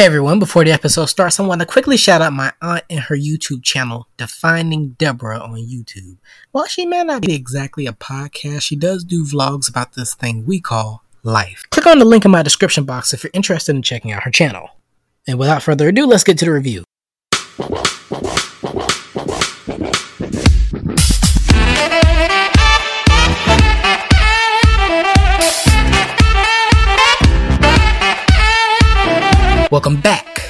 Hey everyone, before the episode starts, I want to quickly shout out my aunt and her YouTube channel, Defining Deborah on YouTube. While she may not be exactly a podcast, she does do vlogs about this thing we call life. Click on the link in my description box if you're interested in checking out her channel. And without further ado, let's get to the review. Welcome back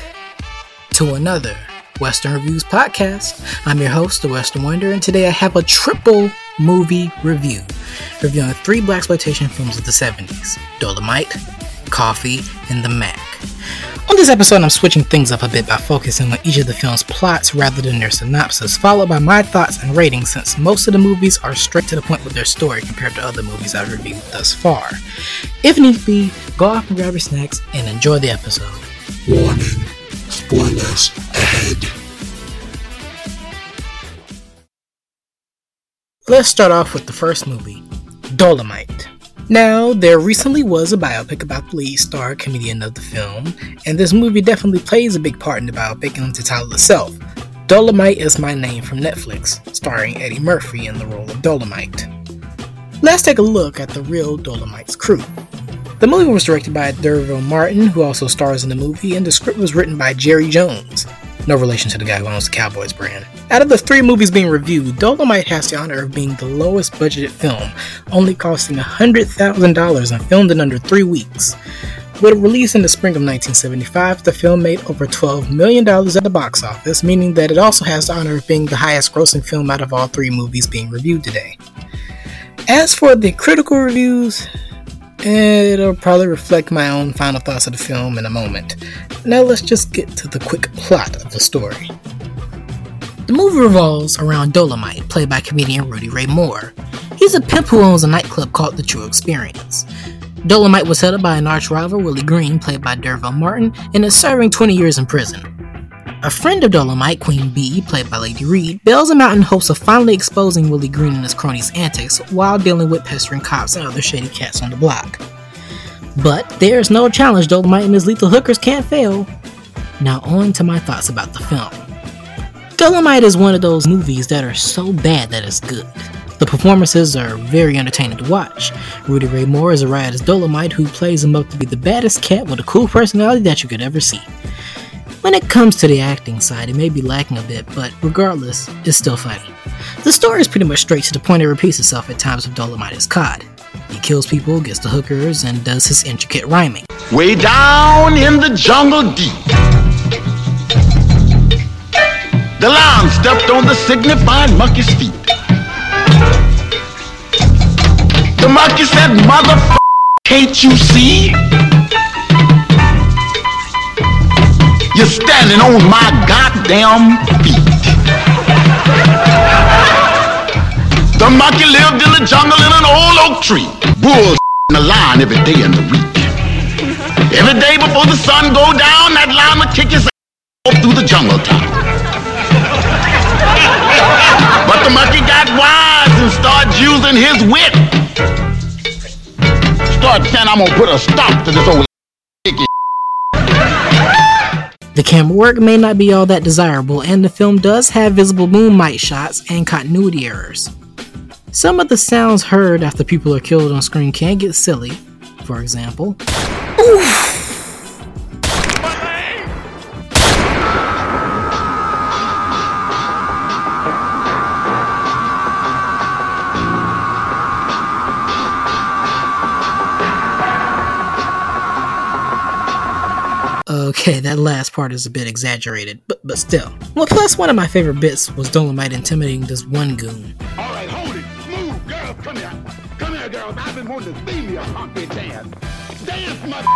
to another Western Reviews podcast. I'm your host, The Western Wonder, and today I have a triple movie review, reviewing three blaxploitation films of the 70s Dolemite, Coffy, and The Mack. On this episode, I'm switching things up a bit by focusing on each of the film's plots rather than their synopsis, followed by my thoughts and ratings since most of the movies are straight to the point with their story compared to other movies I've reviewed thus far. If need be, go off and grab your snacks and enjoy the episode. Warning. Spoilers ahead. Let's start off with the first movie, Dolemite. Now, there recently was a biopic about the lead star comedian of the film, and this movie definitely plays a big part in the biopic and the title itself. Dolemite is My Name from Netflix, starring Eddie Murphy in the role of Dolemite. Let's take a look at the real Dolemites crew. The movie was directed by D'Urville Martin, who also stars in the movie, and the script was written by Jerry Jones. No relation to the guy who owns the Cowboys brand. Out of the three movies being reviewed, Dolemite has the honor of being the lowest budgeted film, only costing $100,000 and filmed in under three weeks. With a release in the spring of 1975, the film made over $12 million at the box office, meaning that it also has the honor of being the highest grossing film out of all three movies being reviewed today. As for the critical reviews, It'll probably reflect my own final thoughts of the film in a moment. Now let's just get to the quick plot of the story. The movie revolves around Dolemite, played by comedian Rudy Ray Moore. He's a pimp who owns a nightclub called The True Experience. Dolemite was held up by an arch rival, Willie Green, played by D'Urville Martin, and is serving 20 years in prison. A friend of Dolemite, Queen Bee, played by Lady Reed, bails him out in hopes of finally exposing Willie Green and his cronies' antics while dealing with pestering cops and other shady cats on the block. But there's no challenge Dolemite and his lethal hookers can't fail. Now on to my thoughts about the film. Dolemite is one of those movies that are so bad that it's good. The performances are very entertaining to watch. Rudy Ray Moore is a riot as Dolemite who plays him up to be the baddest cat with a cool personality that you could ever see. When it comes to the acting side, it may be lacking a bit, but regardless, it's still funny. The story is pretty much straight to the point and repeats itself at times with Dolemite is caught. He kills people, gets the hookers, and does his intricate rhyming. Way down in the jungle deep. The lion stepped on the signifying monkey's feet. The monkey said, Mother, can't you see? You're standing on my goddamn feet. The monkey lived in the jungle in an old oak tree. Bulls in the line every day in the week. Every day before the sun go down, that lion would kick his ass through the jungle top. But the monkey got wise and started using his wit. Started saying, I'm gonna put a stop to this old The camera work may not be all that desirable, and the film does have visible moonlight shots and continuity errors. Some of the sounds heard after people are killed on screen can get silly. For example! Okay, that last part is a bit exaggerated, but but still. Well, plus one of my favorite bits was Dolemite intimidating this one goon. All right, hold it, smooth, girl, come here, come here, girls. I've been wanting to see me a honky dance, dance, mother,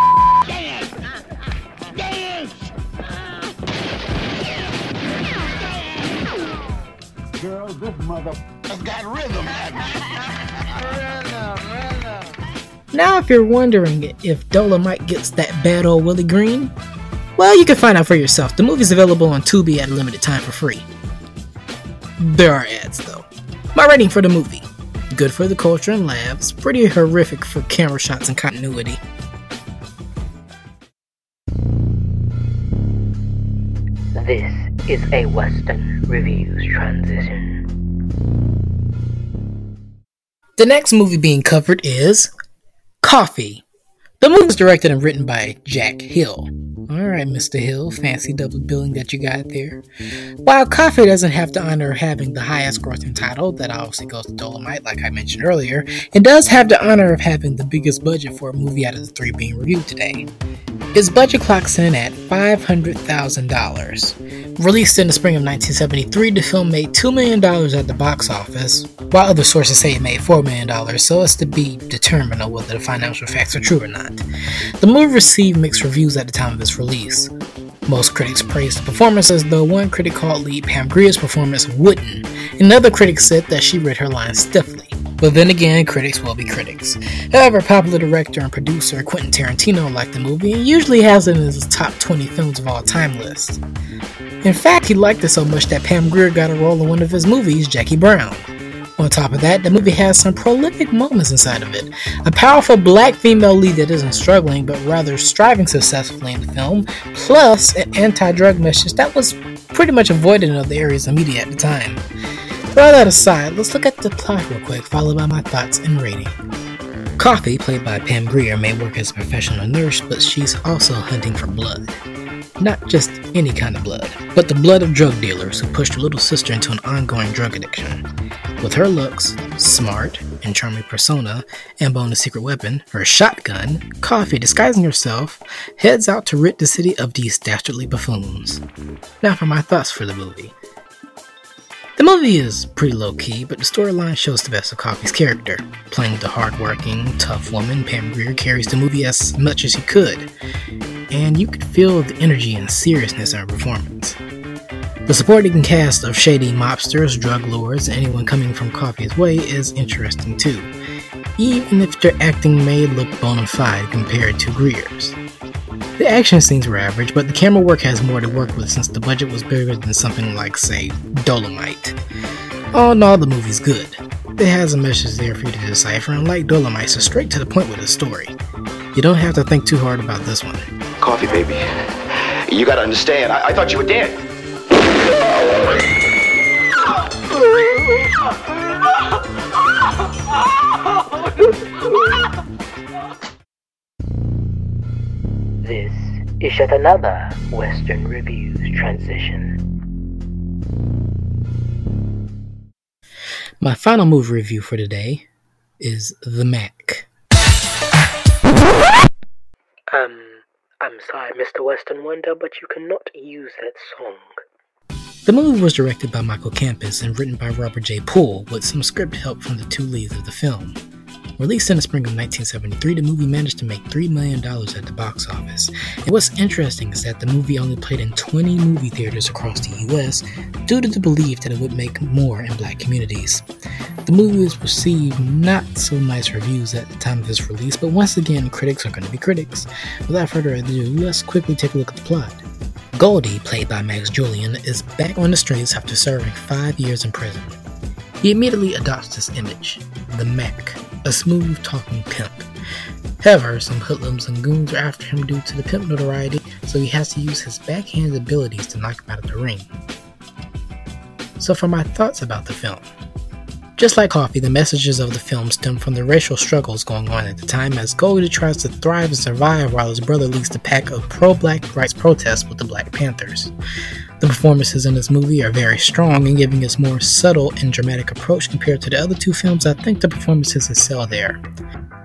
dance, dance. Girls, this mother has got rhythm. rhythm, rhythm. Now, if you're wondering if Dolemite gets that bad old Willie Green, well, you can find out for yourself. The movie's available on Tubi at a limited time for free. There are ads, though. My rating for the movie good for the culture and laughs, pretty horrific for camera shots and continuity. This is a Western Reviews transition. The next movie being covered is Coffy. The movie was directed and written by Jack Hill. Alright, Mr. Hill, fancy double billing that you got there. While Coffy doesn't have the honor of having the highest grossing title, that obviously goes to Dolemite, like I mentioned earlier, it does have the honor of having the biggest budget for a movie out of the three being reviewed today. Its budget clocks in at $500,000. Released in the spring of 1973, the film made $2 million at the box office, while other sources say it made $4 million, so it's to be determined on whether the financial facts are true or not. The movie received mixed reviews at the time of its release. Most critics praised the performances, though one critic called lead Pam Grier's performance wooden. Another critic said that she read her lines stiffly. But then again, critics will be critics. However, popular director and producer Quentin Tarantino liked the movie and usually has it in his top 20 films of all time list. In fact, he liked it so much that Pam Grier got a role in one of his movies, Jackie Brown. On top of that, the movie has some prolific moments inside of it. A powerful black female lead that isn't struggling but rather striving successfully in the film, plus an anti drug message that was pretty much avoided in other areas of media at the time. All that aside, let's look at the plot real quick, followed by my thoughts and rating. Coffy, played by Pam Grier, may work as a professional nurse, but she's also hunting for blood. Not just any kind of blood, but the blood of drug dealers who pushed her little sister into an ongoing drug addiction. With her looks, smart, and charming persona, and bone a secret weapon, her shotgun, Coffy, disguising herself, heads out to rid the city of these dastardly buffoons. Now for my thoughts for the movie. The movie is pretty low key, but the storyline shows the best of Coffy's character. Playing the hardworking, tough woman, Pam Grier carries the movie as much as he could, and you could feel the energy and seriousness in her performance. The supporting cast of shady mobsters, drug lords, and anyone coming from Coffy's way is interesting too, even if their acting may look bona fide compared to Grier's. The action scenes were average, but the camera work has more to work with since the budget was bigger than something like, say, Dolemite. All in all, the movie's good. It has a message there for you to decipher, and like Dolemite, it's straight to the point with the story. You don't have to think too hard about this one. Coffy, baby. You gotta understand, I, I thought you were dead. This is yet another Western Reviews transition. My final movie review for today is The Mack. Um, I'm sorry, Mr. Western Wonder, but you cannot use that song. The movie was directed by Michael Campus and written by Robert J. Poole, with some script help from the two leads of the film. Released in the spring of 1973, the movie managed to make $3 million at the box office. And what's interesting is that the movie only played in 20 movie theaters across the US due to the belief that it would make more in black communities. The movie was received not so nice reviews at the time of its release, but once again, critics are going to be critics. Without further ado, let's quickly take a look at the plot. Goldie, played by Max Julien, is back on the streets after serving five years in prison. He immediately adopts this image, the Mack, a smooth talking pimp. However, some hoodlums and goons are after him due to the pimp notoriety, so he has to use his backhand abilities to knock him out of the ring. So, for my thoughts about the film. Just like Coffy, the messages of the film stem from the racial struggles going on at the time as Goldie tries to thrive and survive while his brother leads the pack of pro black rights protests with the Black Panthers. The performances in this movie are very strong and giving its more subtle and dramatic approach compared to the other two films, I think the performances excel there.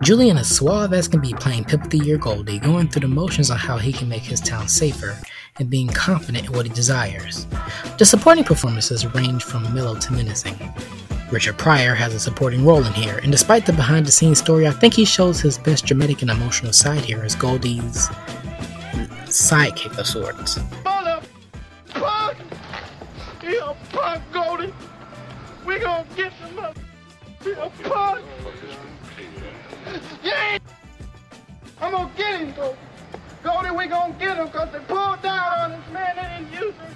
Julien is suave as can be playing Pip the Year Goldie, going through the motions on how he can make his town safer and being confident in what he desires. The supporting performances range from mellow to menacing. Richard Pryor has a supporting role in here, and despite the behind the scenes story, I think he shows his best dramatic and emotional side here as Goldie's sidekick of sorts. Mother, punk! You punk, Goldie! We gonna get the mother. You punk! Yeah! I'm gonna get him, Goldie. Goldie, we gonna get him because they pulled down on this man. They didn't use him.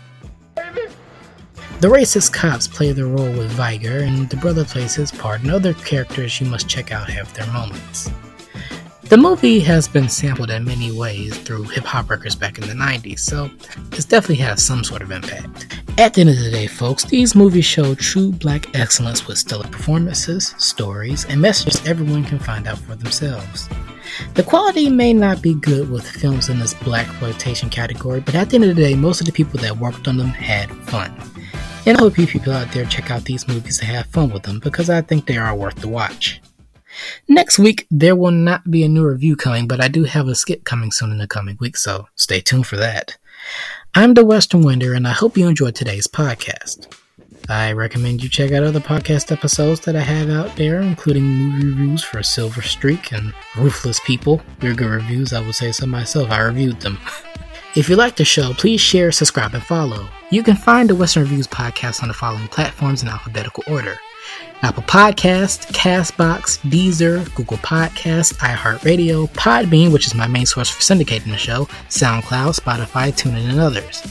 The racist cops play their role with Viger, and the brother plays his part, and other characters you must check out have their moments. The movie has been sampled in many ways through hip hop records back in the 90s, so it's definitely has some sort of impact. At the end of the day, folks, these movies show true black excellence with stellar performances, stories, and messages everyone can find out for themselves. The quality may not be good with films in this black exploitation category, but at the end of the day, most of the people that worked on them had fun. And I hope you people out there check out these movies and have fun with them because I think they are worth the watch. Next week, there will not be a new review coming, but I do have a skit coming soon in the coming week, so stay tuned for that. I'm the Western Winder, and I hope you enjoyed today's podcast. I recommend you check out other podcast episodes that I have out there, including movie reviews for Silver Streak and Ruthless People. They're good reviews, I would say so myself. I reviewed them. If you like the show, please share, subscribe, and follow. You can find the Western Reviews podcast on the following platforms in alphabetical order Apple Podcast, Castbox, Deezer, Google Podcast, iHeartRadio, Podbean, which is my main source for syndicating the show, SoundCloud, Spotify, TuneIn, and others.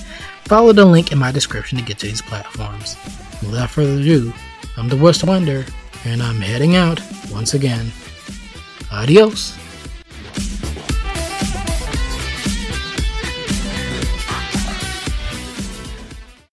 Follow the link in my description to get to these platforms. Without further ado, I'm the Worst Wonder, and I'm heading out once again. Adios.